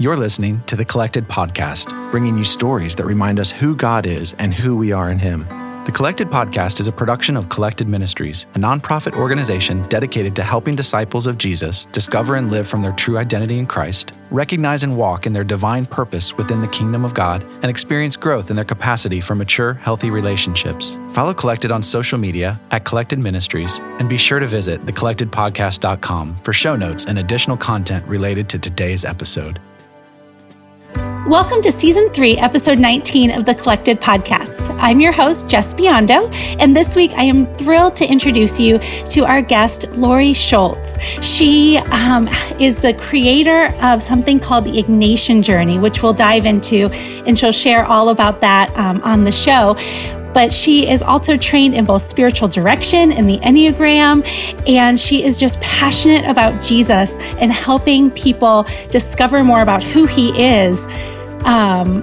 You're listening to the Collected Podcast, bringing you stories that remind us who God is and who we are in Him. The Collected Podcast is a production of Collected Ministries, a nonprofit organization dedicated to helping disciples of Jesus discover and live from their true identity in Christ, recognize and walk in their divine purpose within the kingdom of God, and experience growth in their capacity for mature, healthy relationships. Follow Collected on social media at Collected Ministries, and be sure to visit thecollectedpodcast.com for show notes and additional content related to today's episode. Welcome to Season 3, Episode 19 of the Collected Podcast. I'm your host, Jes Biondo, and this week I am thrilled to introduce you to our guest, Lori Shoults. She um, is the creator of something called the Ignatian Journey, which we'll dive into, and she'll share all about that um, on the show but she is also trained in both spiritual direction and the Enneagram. And she is just passionate about Jesus and helping people discover more about who he is um,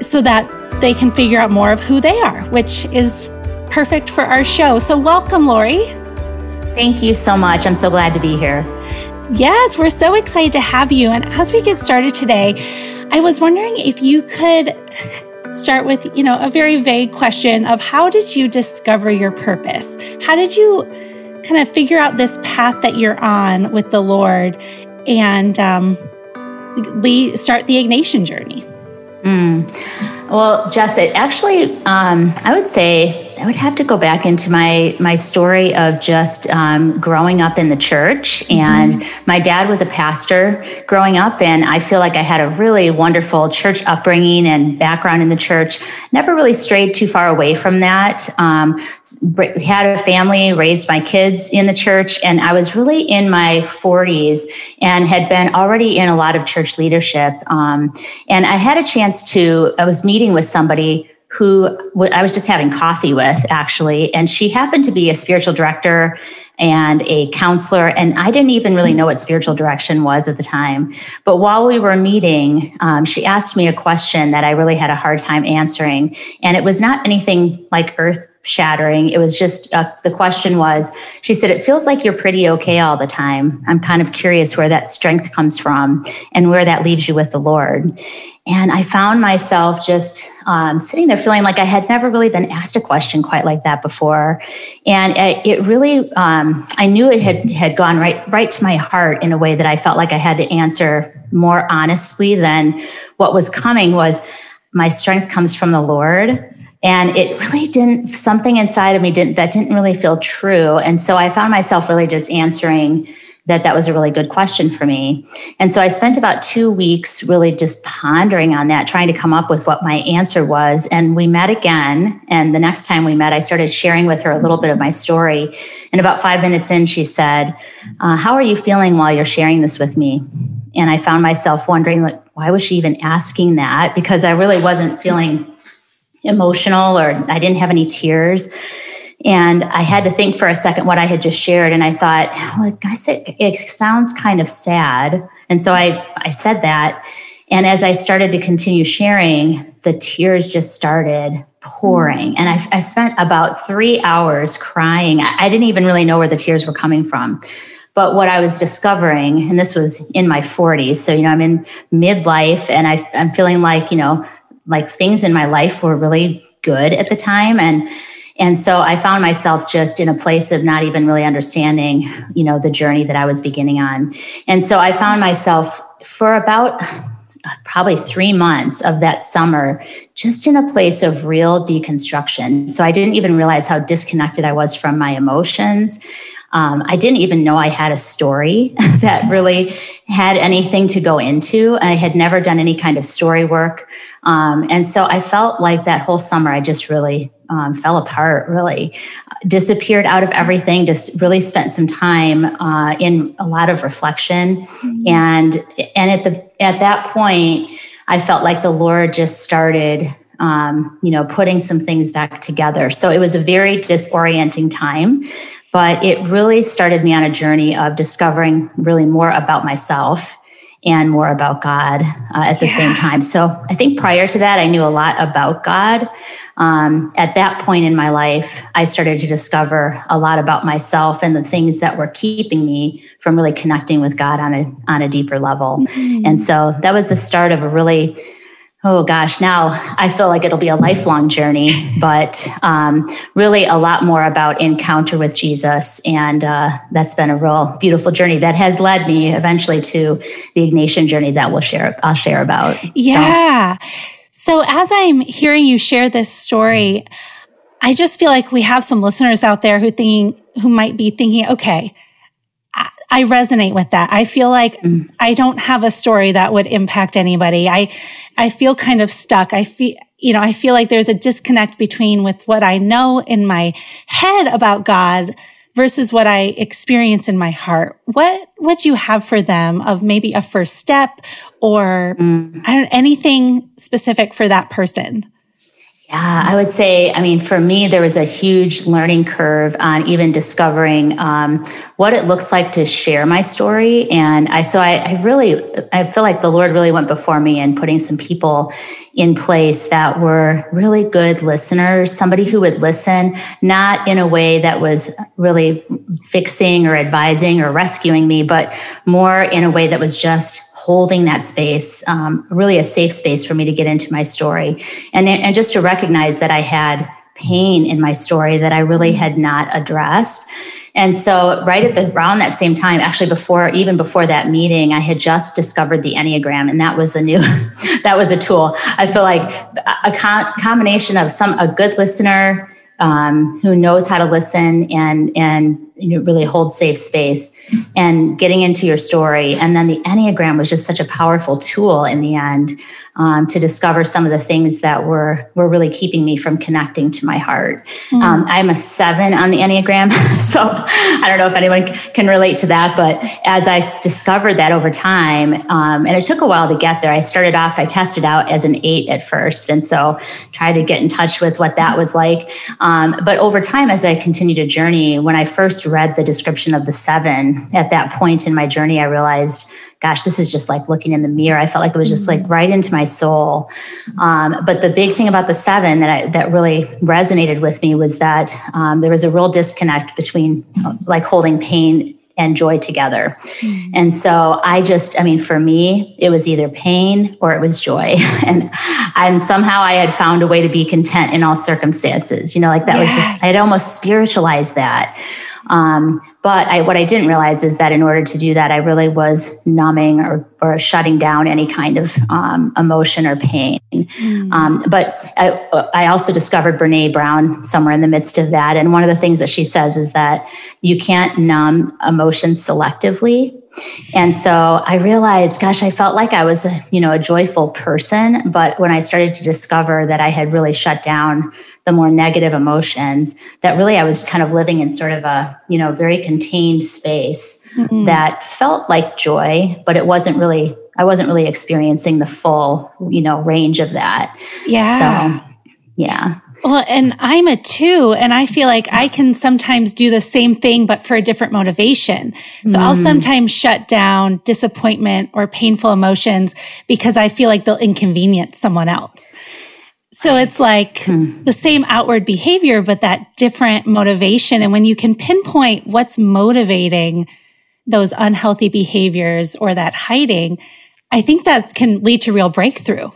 so that they can figure out more of who they are, which is perfect for our show. So, welcome, Lori. Thank you so much. I'm so glad to be here. Yes, we're so excited to have you. And as we get started today, I was wondering if you could start with, you know, a very vague question of how did you discover your purpose? How did you kind of figure out this path that you're on with the Lord and um, start the Ignatian journey? Mm. Well, Jes, it actually, um, I would say I would have to go back into my my story of just um, growing up in the church. Mm-hmm. And my dad was a pastor growing up, and I feel like I had a really wonderful church upbringing and background in the church. Never really strayed too far away from that. Um, had a family, raised my kids in the church, and I was really in my 40s and had been already in a lot of church leadership. Um, and I had a chance to. I was meeting with somebody who I was just having coffee with actually. And she happened to be a spiritual director and a counselor. And I didn't even really know what spiritual direction was at the time. But while we were meeting, um, she asked me a question that I really had a hard time answering. And it was not anything like earth shattering. It was just uh, the question was, she said, It feels like you're pretty okay all the time. I'm kind of curious where that strength comes from and where that leaves you with the Lord. And I found myself just um, sitting there feeling like I had never really been asked a question quite like that before. And it, really, um, I knew it had, had gone right, right to my heart in a way that I felt like I had to answer more honestly than what was coming was my strength comes from the Lord and it really didn't something inside of me didn't that didn't really feel true. And so i found myself really just answering that that was a really good question for me. And so i spent about two weeks really just pondering on that trying to come up with what my answer was. And we met again. And the next time we met i started sharing with her a little bit of my story. And about five minutes in she said uh, how are you feeling while you're sharing this with me? And i found myself wondering like why was she even asking that? Because i really wasn't feeling emotional or I didn't have any tears. And I had to think for a second what I had just shared. And I thought, well, I said, it sounds kind of sad. And so I, I said that. And as I started to continue sharing, the tears just started pouring. And I, I spent about three hours crying. I, I didn't even really know where the tears were coming from. But what I was discovering, and this was in my 40s, so, you know, I'm in midlife and I, I'm feeling like, you know, like things in my life were really good at the time. And and so i found myself just in a place of not even really understanding you know the journey that i was beginning on. And so i found myself for about probably three months of that summer just in a place of real deconstruction. So i didn't even realize how disconnected i was from my emotions um, I didn't even know I had a story that really had anything to go into. I had never done any kind of story work. Um, and so I felt like that whole summer, I just really um, fell apart, really disappeared out of everything, just really spent some time uh, in a lot of reflection. Mm-hmm. And, and at the, at that point, I felt like the Lord just started um, you know, putting some things back together. So it was a very disorienting time, but it really started me on a journey of discovering really more about myself and more about God uh, at the yeah. same time. So I think prior to that, I knew a lot about God. Um, at that point in my life, I started to discover a lot about myself and the things that were keeping me from really connecting with God on a on a deeper level. Mm-hmm. And so that was the start of a really oh gosh, now I feel like it'll be a lifelong journey, but um, really a lot more about encounter with Jesus. And uh, that's been a real beautiful journey that has led me eventually to the Ignatian journey that we'll share, I'll share about. Yeah. So. so as I'm hearing you share this story, I just feel like we have some listeners out there who thinking, who might be thinking, okay, I resonate with that. I feel like mm. I don't have a story that would impact anybody. I, I feel kind of stuck. I feel, you know, I feel like there's a disconnect between with what I know in my head about God versus what I experience in my heart. What would you have for them of maybe a first step or mm. I don't anything specific for that person? Yeah, I would say, I mean, for me, there was a huge learning curve on even discovering um, what it looks like to share my story. And I, so I, I really, I feel like the Lord really went before me in putting some people in place that were really good listeners, somebody who would listen, not in a way that was really fixing or advising or rescuing me, but more in a way that was just holding that space, um, really a safe space for me to get into my story. And, and just to recognize that I had pain in my story that I really had not addressed. And so, right at the around that same time, actually before even before that meeting, I had just discovered the Enneagram, and that was a new, that was a tool. I feel like a con- combination of some a good listener um, who knows how to listen and and you know, really hold safe space and getting into your story. And then the Enneagram was just such a powerful tool in the end um, to discover some of the things that were were really keeping me from connecting to my heart. Mm. Um, I'm a seven on the Enneagram, so I don't know if anyone can relate to that. But as I discovered that over time, um, and it took a while to get there. I started off, I tested out as an eight at first, and so tried to get in touch with what that was like. Um, but over time, as I continued to journey, when I first read the description of the seven, at that point in my journey, I realized gosh, this is just like looking in the mirror. I felt like it was just like mm-hmm. right into my soul. Um, but the big thing about the seven that I, that really resonated with me was that um, there was a real disconnect between like holding pain and joy together. Mm. And so I just, I mean, for me, it was either pain or it was joy. and and somehow I had found a way to be content in all circumstances. You know, like that yes. was just, I had almost spiritualized that. Um, but I, what I didn't realize is that in order to do that, I really was numbing or, or shutting down any kind of um, emotion or pain. Mm. Um, but I, I, also discovered Brene Brown somewhere in the midst of that. And one of the things that she says is that you can't numb emotions selectively. And so I realized, gosh, I felt like I was, you know, a joyful person. But when I started to discover that I had really shut down the more negative emotions, that really I was kind of living in sort of a, you know, very contained space mm-hmm. that felt like joy, but it wasn't really, I wasn't really experiencing the full, you know, range of that. Yeah. So, yeah. Well, and I'm a two, and I feel like I can sometimes do the same thing, but for a different motivation. So mm. I'll sometimes shut down disappointment or painful emotions because I feel like they'll inconvenience someone else. So it's like hmm. the same outward behavior, but that different motivation. And when you can pinpoint what's motivating those unhealthy behaviors or that hiding, I think that can lead to real breakthrough.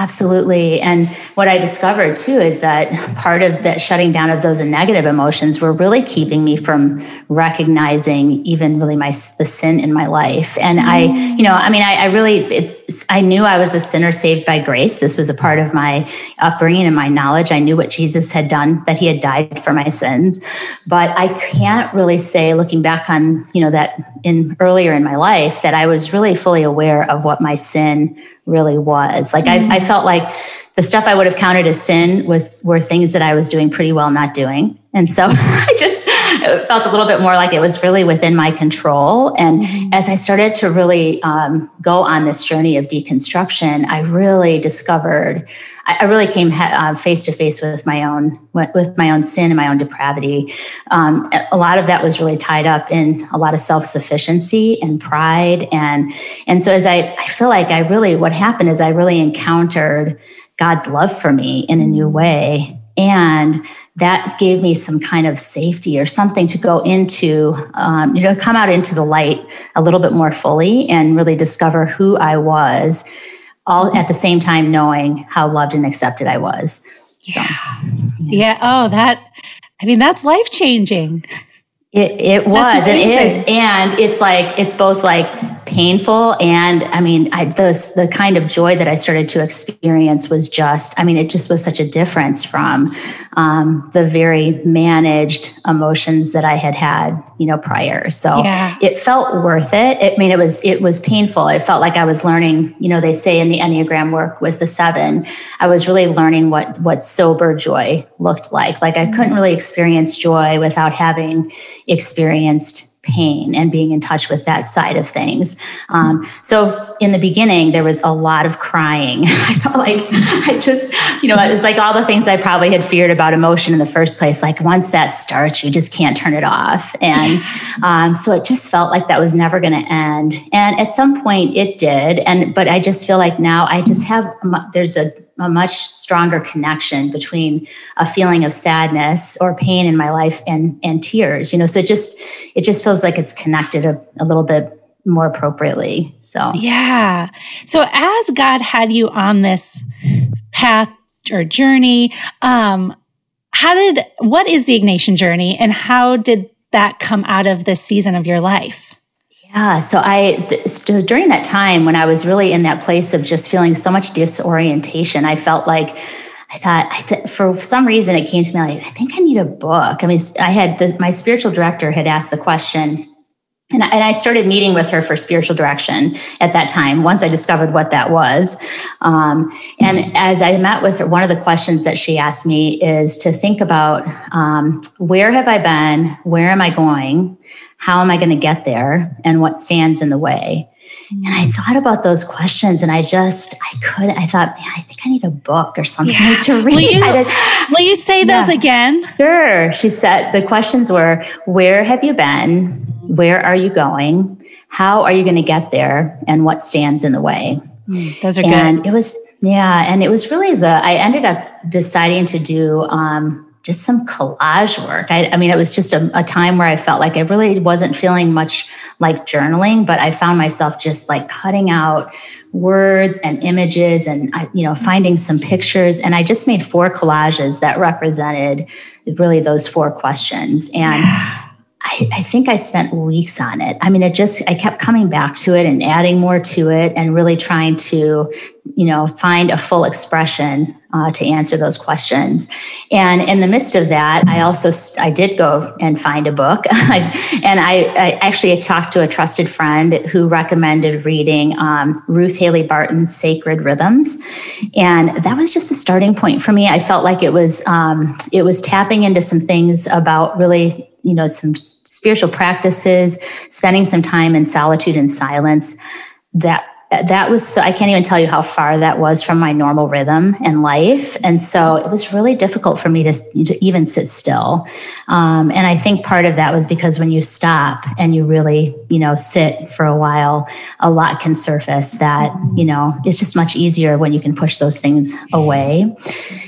Absolutely. And what I discovered too is that part of that shutting down of those negative emotions were really keeping me from recognizing even really my the sin in my life. And mm. I, you know, I mean, I, I really, it, I knew I was a sinner saved by grace. This was a part of my upbringing and my knowledge. I knew what Jesus had done, that he had died for my sins. But I can't really say, looking back on, you know, that in earlier in my life, that I was really fully aware of what my sin really was. Like mm I, I, felt like the stuff I would have counted as sin was were things that I was doing pretty well not doing. And so I just felt a little bit more like it was really within my control. And mm-hmm. as I started to really um, go on this journey of deconstruction, I really discovered, I, I really came face to face with my own, with my own sin and my own depravity. Um, a lot of that was really tied up in a lot of self sufficiency and pride. And, and so as I, I feel like I really, what happened is I really encountered God's love for me in a new way. And that gave me some kind of safety or something to go into, um, you know, come out into the light a little bit more fully and really discover who I was, all at the same time knowing how loved and accepted I was. So, yeah. yeah. Oh, that, I mean, that's life changing. It, it was, it is. And it's like, it's both like painful. And I mean, I, the, the kind of joy that I started to experience was just, I mean, it just was such a difference from um, the very managed emotions that I had had, you know, prior. So yeah. it felt worth it. I mean, it was, it was painful. It felt like I was learning, you know, they say in the Enneagram work with the seven, I was really learning what, what sober joy looked like. Like I couldn't mm-hmm. really experience joy without having experienced pain and being in touch with that side of things. Um, so in the beginning, there was a lot of crying. I felt like I just, you know, it's like all the things I probably had feared about emotion in the first place. Like once that starts, you just can't turn it off. And um, so it just felt like that was never going to end. And at some point it did. And, but I just feel like now I just have, there's a, a much stronger connection between a feeling of sadness or pain in my life and and tears you know? So it just it just feels like it's connected a, a little bit more appropriately so. Yeah. So as god had you on this path or journey um how did what is the Ignatian journey and how did that come out of this season of your life yeah. So I, th- during that time when I was really in that place of just feeling so much disorientation, I felt like, I thought, I th- for some reason, it came to me like, I think I need a book. I mean, I had the, my spiritual director had asked the question, and I, and I, started meeting with her for spiritual direction at that time, once I discovered what that was. Um, and as I met with her, one of the questions that she asked me is to think about um, where have I been? Where am I going? How am I going to get there? And what stands in the way? And I mm. thought about those questions and I just, I could, I thought, man, I think I need a book or something yeah. to read. Will you, will you say yeah. those again? Sure. She said, the questions were, where have you been? Where are you going? How are you going to get there? And what stands in the way? Mm, those are and good. And it was, yeah. And it was really the, I ended up deciding to do, um, just some collage work. I, I mean, it was just a, a, time where I felt like I really wasn't feeling much like journaling, but I found myself just like cutting out words and images and, you know, finding some pictures. And I just made four collages that represented really those four questions. And I, I, think I spent weeks on it. I mean, it just, I kept coming back to it and adding more to it and really trying to, you know, find a full expression uh, to answer those questions. And in the midst of that, I also, I did go and find a book. and I, I, actually talked to a trusted friend who recommended reading um, Ruth Haley Barton's Sacred Rhythms. And that was just a starting point for me. I felt like it was, um, it was tapping into some things about really you know some spiritual practices spending some time in solitude and silence that that was so, i can't even tell you how far that was from my normal rhythm and life. And so it was really difficult for me to, to even sit still. Um, and i think part of that was because when you stop and you really you know sit for a while a lot can surface that you know it's just much easier when you can push those things away.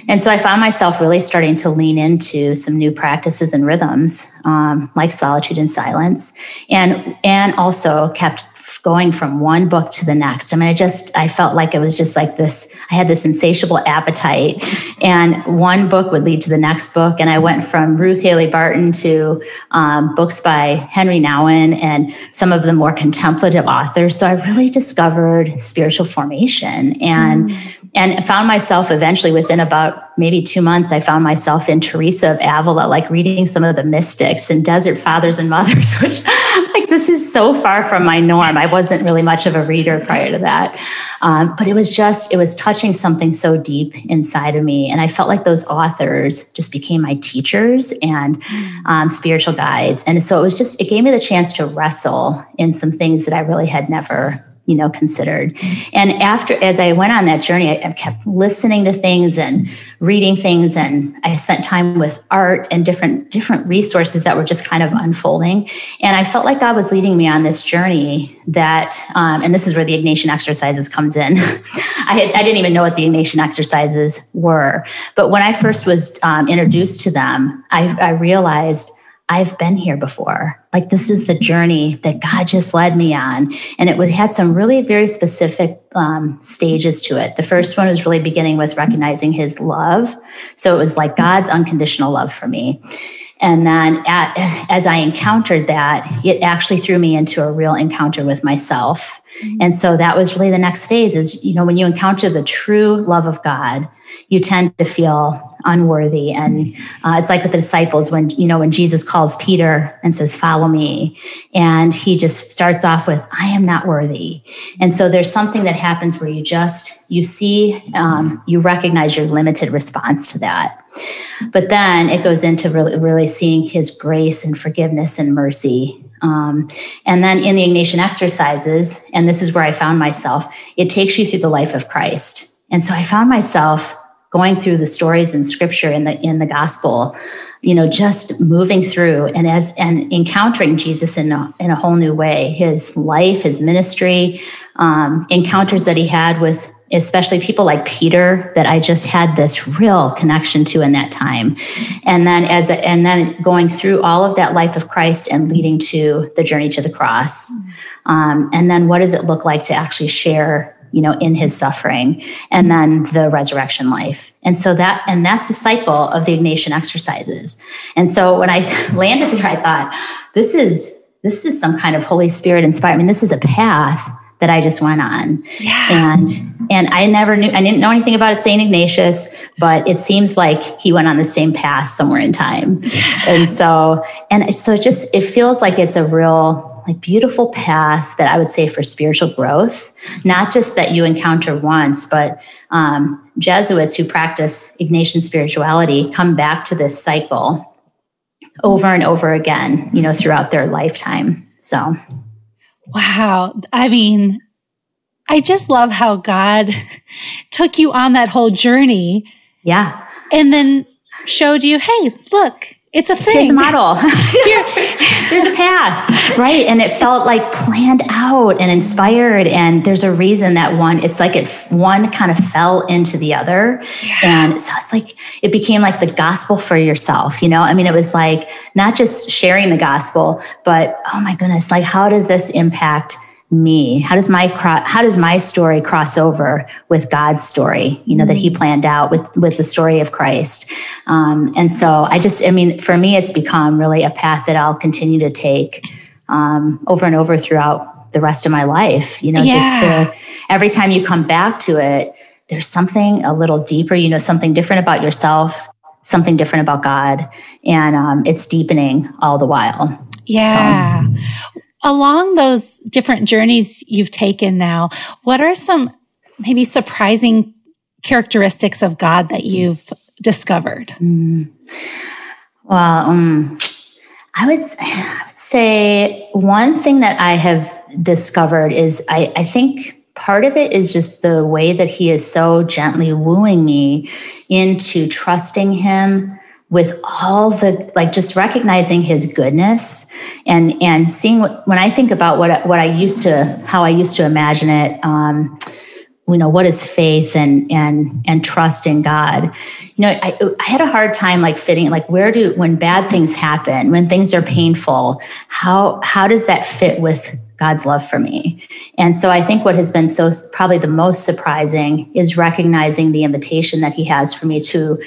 And so i found myself really starting to lean into some new practices and rhythms um, like solitude and silence and and also kept going from one book to the next. I mean, I just, I felt like it was just like this, I had this insatiable appetite and one book would lead to the next book. And I went from Ruth Haley Barton to um, books by Henri Nouwen and some of the more contemplative authors. So I really discovered spiritual formation and mm and found myself eventually within about maybe two months, I found myself in Teresa of Avila, like reading some of the mystics and desert fathers and mothers, which like this is so far from my norm. I wasn't really much of a reader prior to that. Um, but it was just, it was touching something so deep inside of me. And I felt like those authors just became my teachers and um, spiritual guides. And so it was just, it gave me the chance to wrestle in some things that I really had never you know considered. And after as i went on that journey I, kept listening to things and reading things and i spent time with art and different different resources that were just kind of unfolding. And i felt like god was leading me on this journey that um, and this is where the ignatian exercises comes in. I, had, I didn't even know what the ignatian exercises were. But when i first was um, introduced to them I, I realized I've been here before. Like this is the journey that God just led me on, and it had some really very specific um, stages to it. The first one was really beginning with recognizing His love, so it was like God's unconditional love for me. And then at, as I encountered that, it actually threw me into a real encounter with myself. Mm-hmm. And so that was really the next phase is, you know, when you encounter the true love of God, you tend to feel unworthy. And uh, it's like with the disciples when, you know, when Jesus calls Peter and says, follow me. And he just starts off with, I am not worthy. And so there's something that happens where you just, you see, um, you recognize your limited response to that. But then it goes into really, really seeing his grace and forgiveness and mercy. Um, and then in the Ignatian exercises, and this is where I found myself, it takes you through the life of Christ. And so I found myself going through the stories in scripture in the in the gospel you know just moving through and as and encountering jesus in a, in a whole new way his life his ministry um, encounters that he had with especially people like peter that i just had this real connection to in that time. And then as a, and then going through all of that life of christ and leading to the journey to the cross. Um, and then what does it look like to actually share you know in his suffering and then the resurrection life? And so that and that's the cycle of the ignatian exercises. And so when i landed there i thought this is this is some kind of holy spirit inspired. I mean this is a path that i just went on yeah. and and i never knew i didn't know anything about it saint ignatius but it seems like he went on the same path somewhere in time and so and so it just it feels like it's a real like beautiful path that I would say for spiritual growth, not just that you encounter once, but um, Jesuits who practice Ignatian spirituality come back to this cycle over and over again, you know, throughout their lifetime. So, wow. I mean, I just love how God took you on that whole journey. Yeah. And then showed you, hey, look, it's a thing. There's a model. Here, there's a path, right? And it felt like planned out and inspired. And there's a reason that one, it's like it one kind of fell into the other. Yeah. And so it's like it became like the gospel for yourself, you know? I mean, it was like not just sharing the gospel, but oh my goodness, like how does this impact me how does my how does my story cross over with god's story you know mm-hmm. that he mm. planned out with with the story of christ um, and so i just i mean for me it's become really a path that i'll continue to take um, over and over throughout the rest of my life you know yeah. just to every time you come back to it there's something a little deeper you know something different about yourself something different about god and um, it's deepening all the while yeah so along those different journeys you've taken now, what are some maybe surprising characteristics of God that you've discovered? Mm. Well, um, I, would, I would say one thing that I have discovered is I, I think part of it is just the way that he is so gently wooing me into trusting him with all the like just recognizing his goodness and and seeing what, when I think about what what I used to how I used to imagine it um, you know what is faith and and and trust in god. You know I, I had a hard time like fitting like where do when bad things happen when things are painful how how does that fit with god's love for me? And so i think what has been so probably the most surprising is recognizing the invitation that he has for me to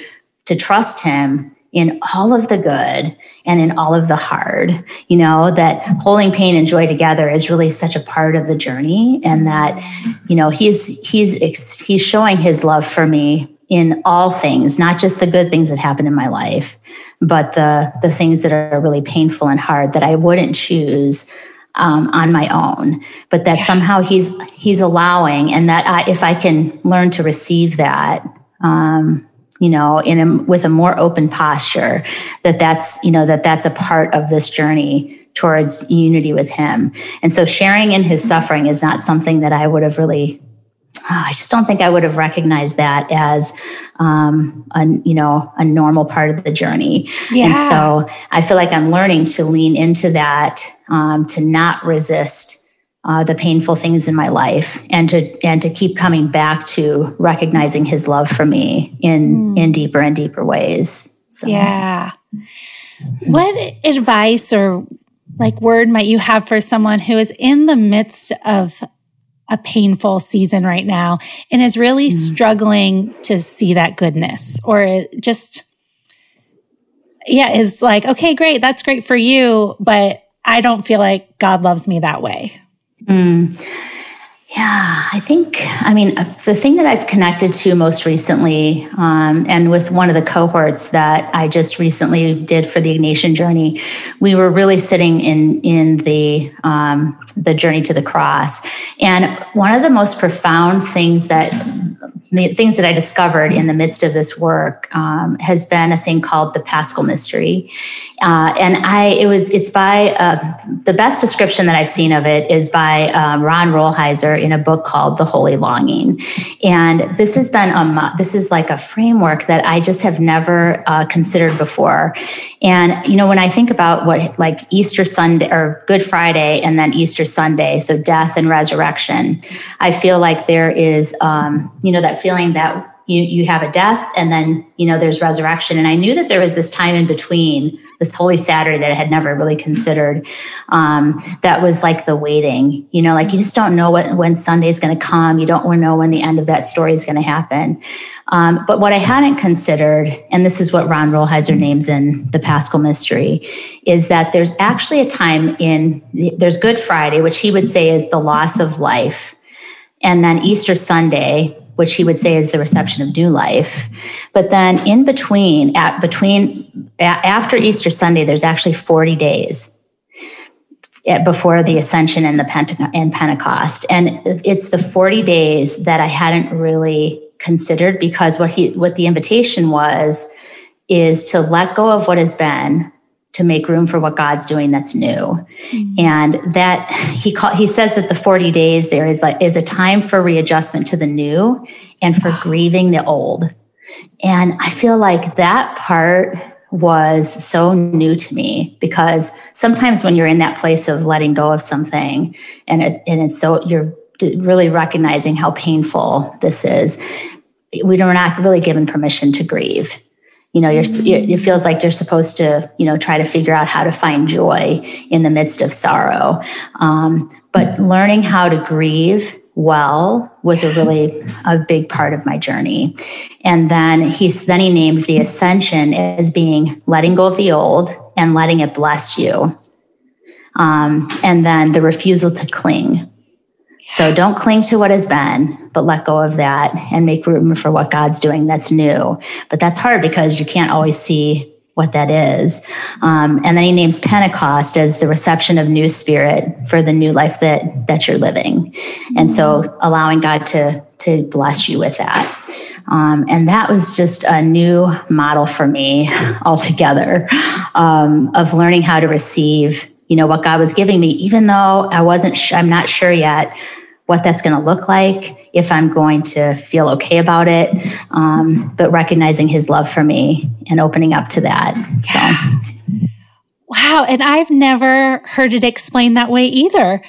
to trust him in all of the good and in all of the hard. You know, that holding pain and joy together is really such a part of the journey and that, you know, he's he's he's showing his love for me in all things, not just the good things that happen in my life, but the the things that are really painful and hard that I wouldn't choose um, on my own, but that yeah. somehow he's he's allowing, and that I, if I can learn to receive that, um, you know, in a, with a more open posture, that that's you know that that's a part of this journey towards unity with him. And so sharing in his suffering is not something that I would have really oh, I just don't think I would have recognized that as, um, a, you know, a normal part of the journey. Yeah. And so I feel like I'm learning to lean into that, um, to not resist uh, the painful things in my life, and to and to keep coming back to recognizing His love for me in mm. in deeper and deeper ways. So. Yeah. What advice or like word might you have for someone who is in the midst of a painful season right now and is really mm. struggling to see that goodness or just, yeah, is like, okay, great. That's great for you. But I don't feel like God loves me that way. Mm. Yeah, I think, I mean, uh, the thing that I've connected to most recently, um, and with one of the cohorts that I just recently did for the Ignatian journey, we were really sitting in, in the, um, the journey to the cross. And one of the most profound things that the things that I discovered in the midst of this work um, has been a thing called the Paschal Mystery, uh, and I it was it's by uh, the best description that I've seen of it is by um, Ron Rolheiser in a book called The Holy Longing, and this has been a this is like a framework that I just have never uh, considered before, and you know when I think about what like Easter Sunday or Good Friday and then Easter Sunday, so death and resurrection, I feel like there is um, you know that feeling that you you have a death and then you know there's resurrection. And i knew that there was this time in between this holy saturday that i had never really considered um, that was like the waiting you know like you just don't know what when sunday is going to come. You don't know when the end of that story is going to happen. Um, but what i hadn't considered and this is what ron rolheiser names in the paschal mystery is that there's actually a time in there's good friday which he would say is the loss of life. And then easter sunday which he would say is the reception of new life. But then in between, at between after Easter Sunday, there's actually 40 days eh, before the ascension and the Pente- and Pentecost. And it's the 40 days that I hadn't really considered because what he what the invitation was is to let go of what has been to make room for what God's doing that's new. Mm-hmm. And that he call, he says that the 40 days there is like is a time for readjustment to the new and for grieving the old. And I feel like that part was so new to me because sometimes when you're in that place of letting go of something and it, and it's so you're really recognizing how painful this is we are not really given permission to grieve you know you're it feels like you're supposed to you know try to figure out how to find joy in the midst of sorrow. Um, but learning how to grieve well was a really a big part of my journey. And then he's then he names the ascension as being letting go of the old and letting it bless you. Um, and then the refusal to cling so don't cling to what has been, but let go of that and make room for what God's doing that's new. But that's hard because you can't always see what that is. Um, and then he names Pentecost as the reception of new spirit for the new life that that you're living. And so allowing God to to bless you with that. Um, and that was just a new model for me altogether um, of learning how to receive you know what god was giving me even though i wasn't sh- i'm not sure yet what that's going to look like if i'm going to feel okay about it um, but recognizing his love for me and opening up to that so wow and i've never heard it explained that way either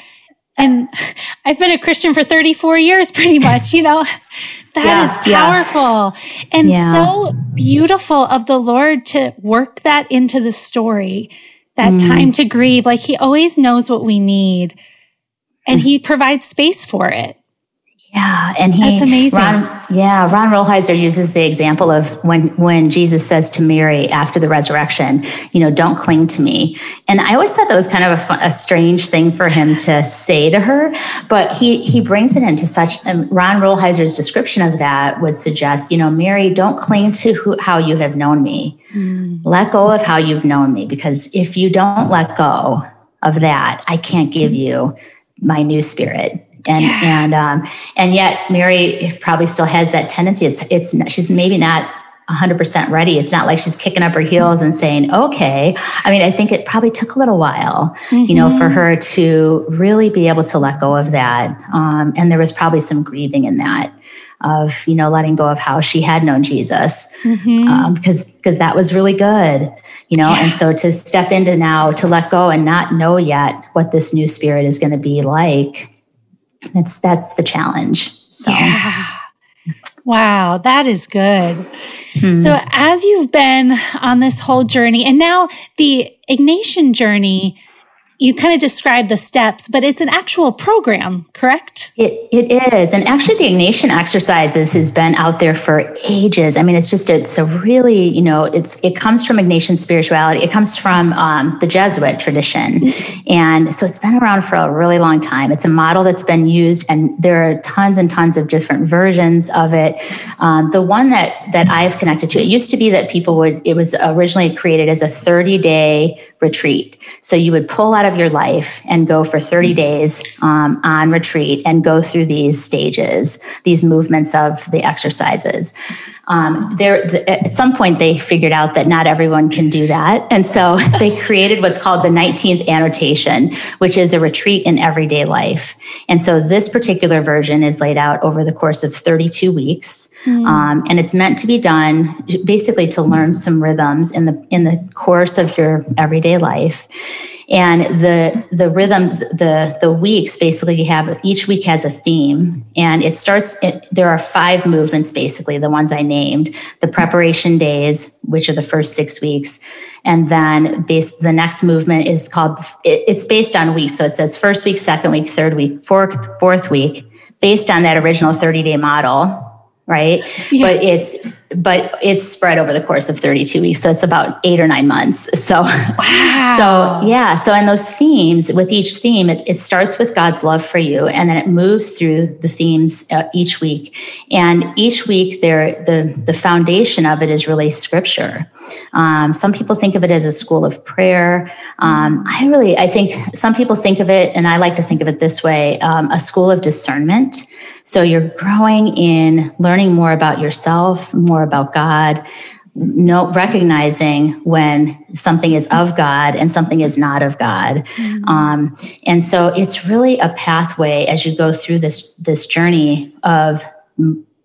and I've been a Christian for 34 years, pretty much, you know, that yeah, is powerful yeah. and yeah. so beautiful of the Lord to work that into the story that mm. time to grieve. Like he always knows what we need and he provides space for it. Yeah, and he That's amazing. Ron, yeah, Ron Rolheiser uses the example of when when Jesus says to Mary after the resurrection, you know, don't cling to me. And I always thought that was kind of a, fun, a strange thing for him to say to her, but he he brings it into such. Um, Ron Rolheiser's description of that would suggest, you know, Mary, don't cling to who, how you have known me. Mm. Let go of how you've known me, because if you don't let go of that, I can't give you my new spirit and yeah. and um, and yet Mary probably still has that tendency. It's it's she's maybe not 100% ready. It's not like she's kicking up her heels and saying, "Okay." I mean, I think it probably took a little while, mm-hmm. you know, for mm-hmm. her to really be able to let go of that. Um, and there was probably some grieving in that of you know letting go of how she had known Jesus mm-hmm. um, because because that was really good you know yeah. and so to step into now to let go and not know yet what this new spirit is going to be like that's that's the challenge. So. Yeah. Wow, that is good. Hmm. So, as you've been on this whole journey, and now the Ignatian journey you kind of describe the steps, but it's an actual program, correct? It, it is. And actually, the Ignatian exercises has been out there for ages. I mean, it's just, it's a really, you know, it's, it comes from Ignatian spirituality. It comes from um, the Jesuit tradition. Mm-hmm. And so it's been around for a really long time. It's a model that's been used, and there are tons and tons of different versions of it. Um, the one that, that I've connected to, it used to be that people would, it was originally created as a 30 day retreat. So you would pull out of your life and go for 30 days um, on retreat and go through these stages, these movements of the exercises. Um, there, at some point, they figured out that not everyone can do that. And so they created what's called the 19th annotation, which is a retreat in everyday life. And so this particular version is laid out over the course of 32 weeks. Mm. Um, and it's meant to be done basically to learn some rhythms in the in the course of your everyday life and the the rhythms the the weeks basically have each week has a theme. And it starts it, there are five movements basically the ones i named the preparation days which are the first six weeks. And then base, the next movement is called it, it's based on weeks. So it says first week second week third week fourth fourth week based on that original 30 day model right? Yeah. but it's but it's spread over the course of 32 weeks so it's about eight or nine months so. Wow. so yeah so in those themes with each theme it, it, starts with god's love for you and then it moves through the themes uh, each week. And each week there the the foundation of it is really scripture. Um, some people think of it as a school of prayer. Um, i really i think some people think of it and i like to think of it this way um, a school of discernment so you're growing in learning more about yourself, more about God, no, recognizing when something is of God and something is not of God. Mm-hmm. Um, and so it's really a pathway as you go through this, this journey of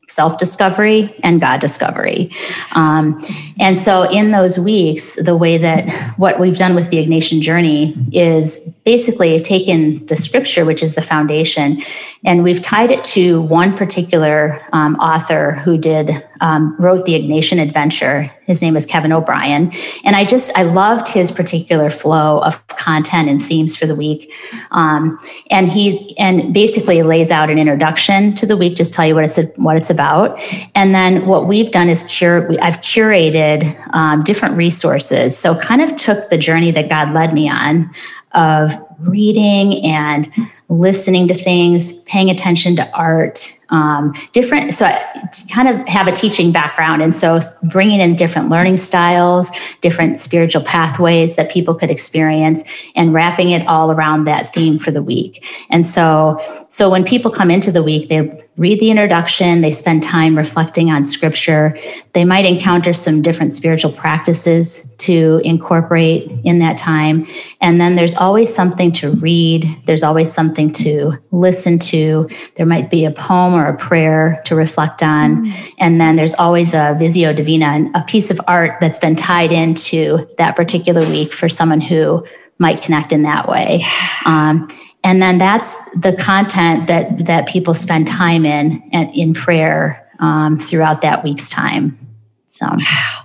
self discovery and God discovery. Um, and so, in those weeks, the way that what we've done with the Ignatian journey is basically taken the scripture, which is the foundation, and we've tied it to one particular um, author who did um, wrote the Ignatian Adventure. His name is Kevin O'Brien, and I just I loved his particular flow of content and themes for the week. Um, and he and basically lays out an introduction to the week, just tell you what it's what it's about, and then what we've done is cure. I've curated um, different resources, so kind of took the journey that God led me on of reading and listening to things, paying attention to art, um, different. So I kind of have a teaching background. And so bringing in different learning styles, different spiritual pathways that people could experience and wrapping it all around that theme for the week. And so, so when people come into the week, they read the introduction, they spend time reflecting on scripture. They might encounter some different spiritual practices to incorporate in that time. And then there's always something to read. There's always something to listen to. There might be a poem or a prayer to reflect on. Mm. And then there's always a Visio Divina, a piece of art that's been tied into that particular week for someone who might connect in that way. Um, and then that's the content that that people spend time in and in prayer um, throughout that week's time. So, wow.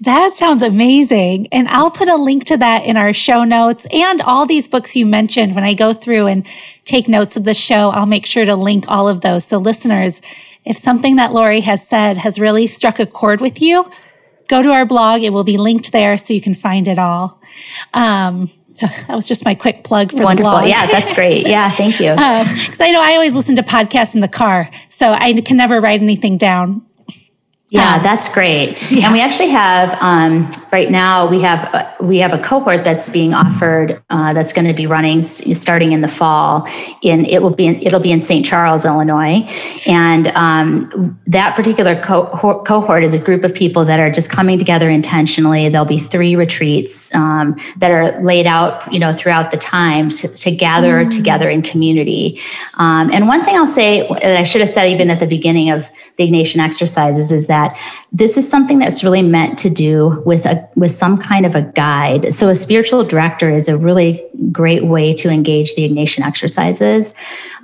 That sounds amazing. And I'll put a link to that in our show notes and all these books you mentioned. When I go through and take notes of the show, I'll make sure to link all of those. So listeners, if something that Lori has said has really struck a chord with you, go to our blog. It will be linked there so you can find it all. Um, so that was just my quick plug for Wonderful. the blog. Yeah, that's great. Yeah, thank you. Because um, I know I always listen to podcasts in the car, so I can never write anything down. Yeah, that's great. Yeah. And we actually have um, right now we have uh, we have a cohort that's being offered uh, that's going to be running starting in the fall. In it will be in, it'll be in St. Charles, Illinois, and um, that particular co- cohort is a group of people that are just coming together intentionally. There'll be three retreats um, that are laid out, you know, throughout the time to, to gather mm. together in community. Um, and one thing I'll say that I should have said even at the beginning of the Ignatian exercises is that that this is something that's really meant to do with a with some kind of a guide. So a spiritual director is a really great way to engage the Ignatian exercises,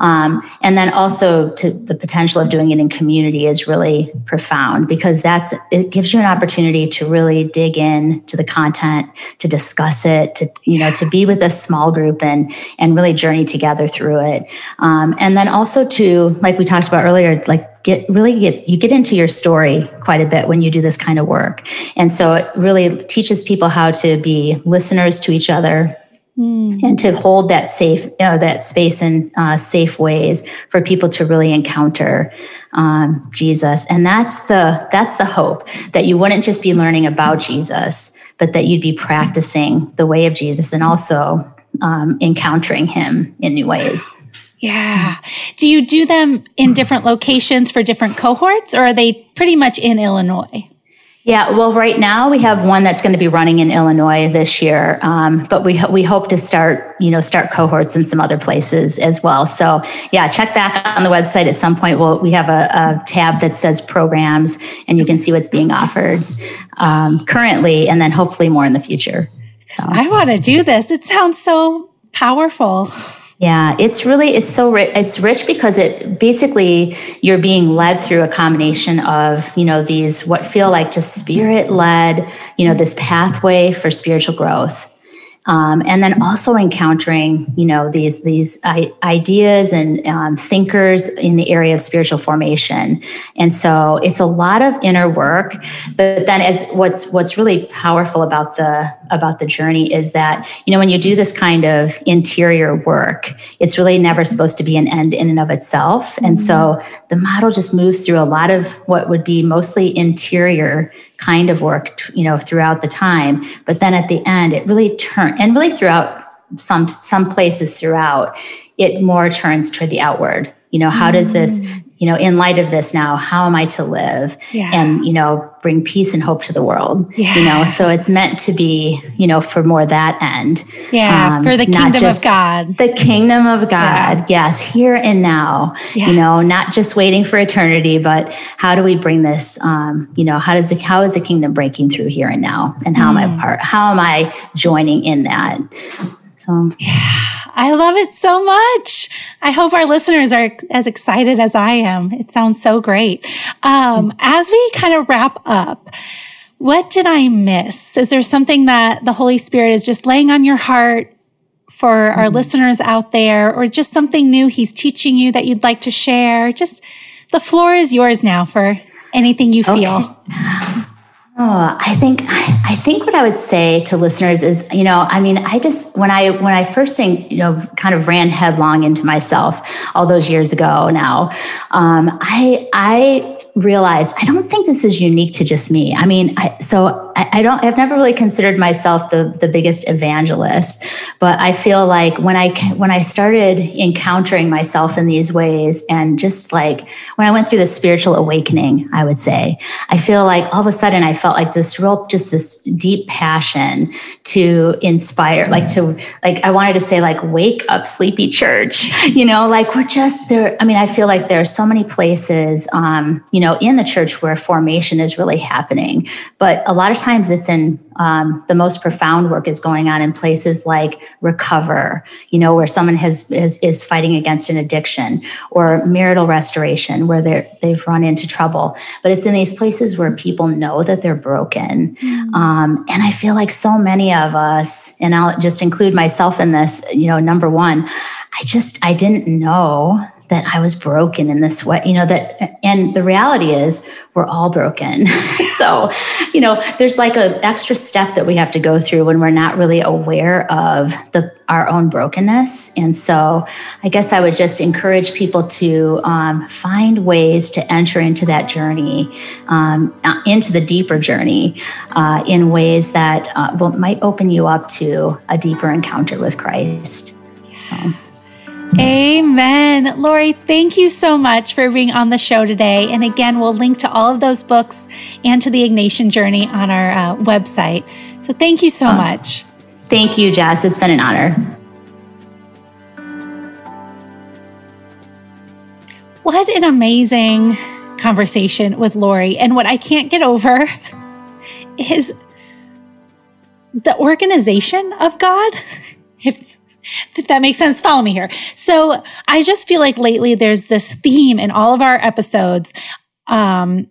um, and then also to the potential of doing it in community is really profound because that's it gives you an opportunity to really dig in to the content, to discuss it, to you know to be with a small group and and really journey together through it, um, and then also to like we talked about earlier, like get really get you get into your story quite a bit when you do this kind of work. And so it really teaches people how to be listeners to each other mm. and to hold that safe you know, that space in uh, safe ways for people to really encounter um, jesus. And that's the that's the hope that you wouldn't just be learning about jesus but that you'd be practicing the way of jesus and also um, encountering him in new ways yeah. Do you do them in different locations for different cohorts or are they pretty much in Illinois? Yeah, well, right now we have one that's going to be running in Illinois this year, um, but we we hope to start you know start cohorts in some other places as well. So yeah, check back on the website at some point. We'll we have a, a tab that says programs, and you can see what's being offered um, currently, and then hopefully more in the future. So. I want to do this. It sounds so powerful. Yeah, it's really it's so rich. It's rich because it basically you're being led through a combination of you know these what feel like just spirit led you know this pathway for spiritual growth um, and then also encountering you know these these ideas and um, thinkers in the area of spiritual formation and so it's a lot of inner work but then as what's what's really powerful about the about the journey is that you know when you do this kind of interior work it's really never supposed to be an end in and of itself and so mm-hmm. the model just moves through a lot of what would be mostly interior kind of work, you know, throughout the time. But then at the end, it really turned, and really throughout some some places throughout, it more turns toward the outward. You know, how does this mm you know, in light of this now, how am I to live yeah. and, you know, bring peace and hope to the world? Yeah. You know, so it's meant to be, you know, for more that end. Yeah. Um, for the kingdom of God. The kingdom of God. Yeah. Yes. Here and now, yes. you know, not just waiting for eternity, but how do we bring this, um, you know, how does the, how is the kingdom breaking through here and now? And how mm. am I mm. part, how am I joining in that? So, yeah. I love it so much. I hope our listeners are as excited as I am. It sounds so great. Um, as we kind of wrap up, what did I miss? Is there something that the Holy Spirit is just laying on your heart for our mm-hmm. listeners out there, or just something new He's teaching you that you'd like to share? Just the floor is yours now for anything you feel. Okay. Oh, I think I think what I would say to listeners is, you know, I mean, I just when I when I first thing, you know, kind of ran headlong into myself all those years ago now, um, I I realized I don't think this is unique to just me. I mean, I, so I, I, don't. I've never really considered myself the the biggest evangelist, but I feel like when I when I started encountering myself in these ways, and just like when I went through the spiritual awakening, I would say, I feel like all of a sudden I felt like this real, just this deep passion to inspire, like to like I wanted to say like wake up, sleepy church. You know, like we're just there. I mean, I feel like there are so many places, um, you know, in the church where formation is really happening, but a lot of times it's in um, the most profound work is going on in places like recover, you know, where someone has is, is fighting against an addiction, or marital restoration, where they're they've run into trouble. But it's in these places where people know that they're broken, mm. um, and I feel like so many of us, and I'll just include myself in this. You know, number one, I just I didn't know that I was broken in this way, you know, that, and the reality is we're all broken. so, you know, there's like an extra step that we have to go through when we're not really aware of the, our own brokenness. And so I guess I would just encourage people to um, find ways to enter into that journey, um, into the deeper journey uh, in ways that uh, will, might open you up to a deeper encounter with Christ. So. Amen. Lori, thank you so much for being on the show today. And again, we'll link to all of those books and to the Ignatian Journey on our uh, website. So thank you so oh, much. Thank you, Jes. It's been an honor. What an amazing conversation with Lori. And what I can't get over is the organization of God. if if that makes sense, follow me here. So I just feel like lately there's this theme in all of our episodes, um,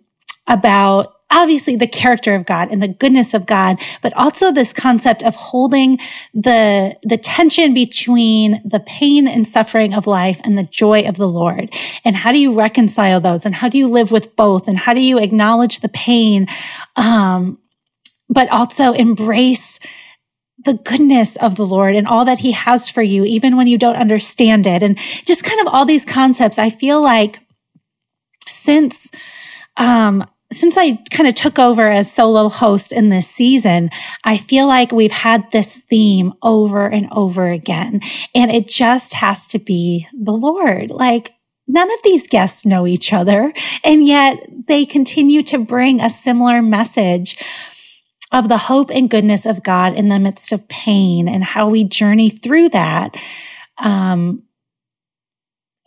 about obviously the character of God and the goodness of God, but also this concept of holding the, the tension between the pain and suffering of life and the joy of the Lord. And how do you reconcile those? And how do you live with both? And how do you acknowledge the pain? Um, but also embrace the goodness of the Lord and all that he has for you, even when you don't understand it. And just kind of all these concepts. I feel like since, um, since I kind of took over as solo host in this season, I feel like we've had this theme over and over again. And it just has to be the Lord. Like, none of these guests know each other. And yet they continue to bring a similar message of the hope and goodness of God in the midst of pain and how we journey through that. Um,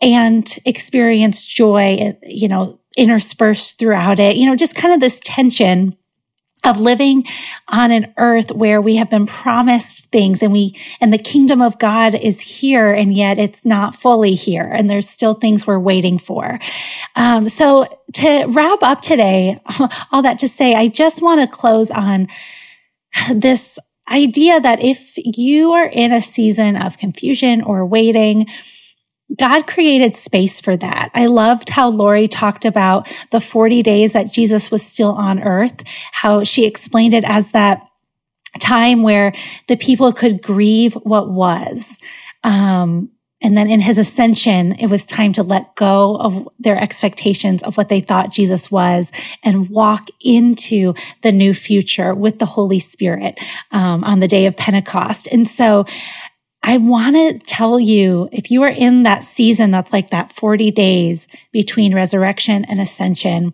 and experience joy, you know, interspersed throughout it, you know, just kind of this tension of living on an earth where we have been promised things and we, and the kingdom of God is here and yet it's not fully here. And there's still things we're waiting for. Um, so to wrap up today, all that to say, I just want to close on this idea that if you are in a season of confusion or waiting, God created space for that. I loved how Lori talked about the 40 days that Jesus was still on earth, how she explained it as that time where the people could grieve what was. Um, and then in his ascension, it was time to let go of their expectations of what they thought Jesus was and walk into the new future with the Holy Spirit um, on the day of Pentecost. And so I want to tell you if you are in that season that's like that 40 days between resurrection and ascension,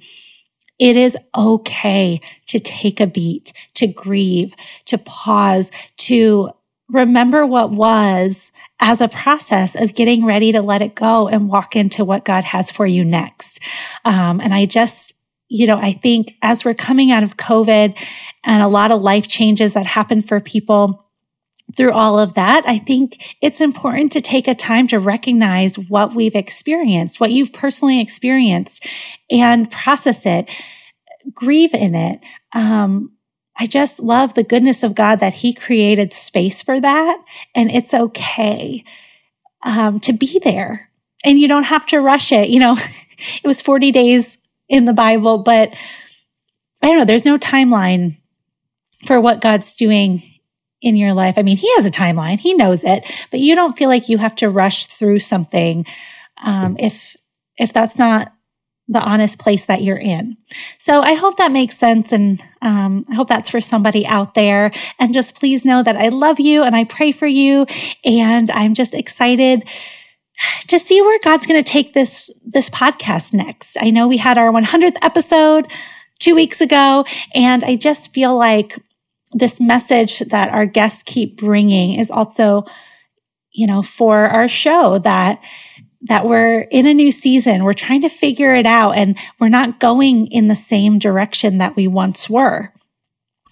it is okay to take a beat, to grieve, to pause, to remember what was as a process of getting ready to let it go and walk into what God has for you next. Um, and I just, you know, I think as we're coming out of COVID and a lot of life changes that happen for people, through all of that, I think it's important to take a time to recognize what we've experienced, what you've personally experienced and process it, grieve in it. Um, I just love the goodness of God that he created space for that. And it's okay, um, to be there and you don't have to rush it. You know, it was 40 days in the Bible, but I don't know. There's no timeline for what God's doing in your life. I mean, he has a timeline. He knows it, but you don't feel like you have to rush through something. Um, if, if that's not the honest place that you're in. So I hope that makes sense. And, um, I hope that's for somebody out there. And just please know that I love you and I pray for you. And I'm just excited to see where God's going to take this, this podcast next. I know we had our 100th episode two weeks ago and I just feel like this message that our guests keep bringing is also, you know, for our show that, that we're in a new season. We're trying to figure it out and we're not going in the same direction that we once were.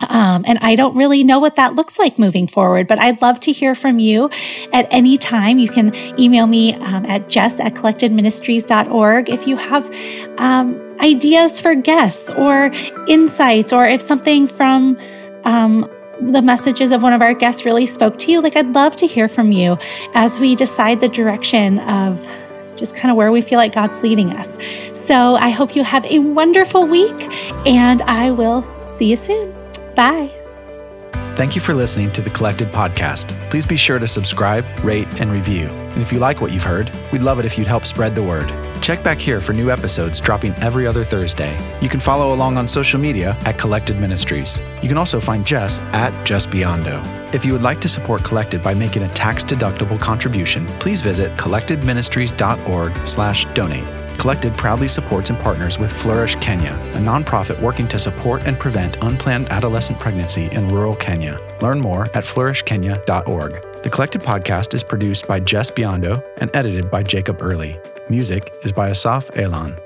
Um, and I don't really know what that looks like moving forward, but I'd love to hear from you at any time. You can email me um, at jes at collectedministries.org if you have um, ideas for guests or insights, or if something from um, the messages of one of our guests really spoke to you. Like, I'd love to hear from you as we decide the direction of just kind of where we feel like God's leading us. So I hope you have a wonderful week, and I will see you soon. Bye. Thank you for listening to the Collected Podcast. Please be sure to subscribe, rate, and review. And if you like what you've heard, we'd love it if you'd help spread the word. Check back here for new episodes dropping every other Thursday. You can follow along on social media at Collected Ministries. You can also find Jes at Jes Biondo. If you would like to support Collected by making a tax-deductible contribution, please visit collectedministries.org/donate. Collected proudly supports and partners with Flourish Kenya, a nonprofit working to support and prevent unplanned adolescent pregnancy in rural Kenya. Learn more at flourishkenya.org. The Collected podcast is produced by Jes Biondo and edited by Jacob Early. Music is by Asaf Elon.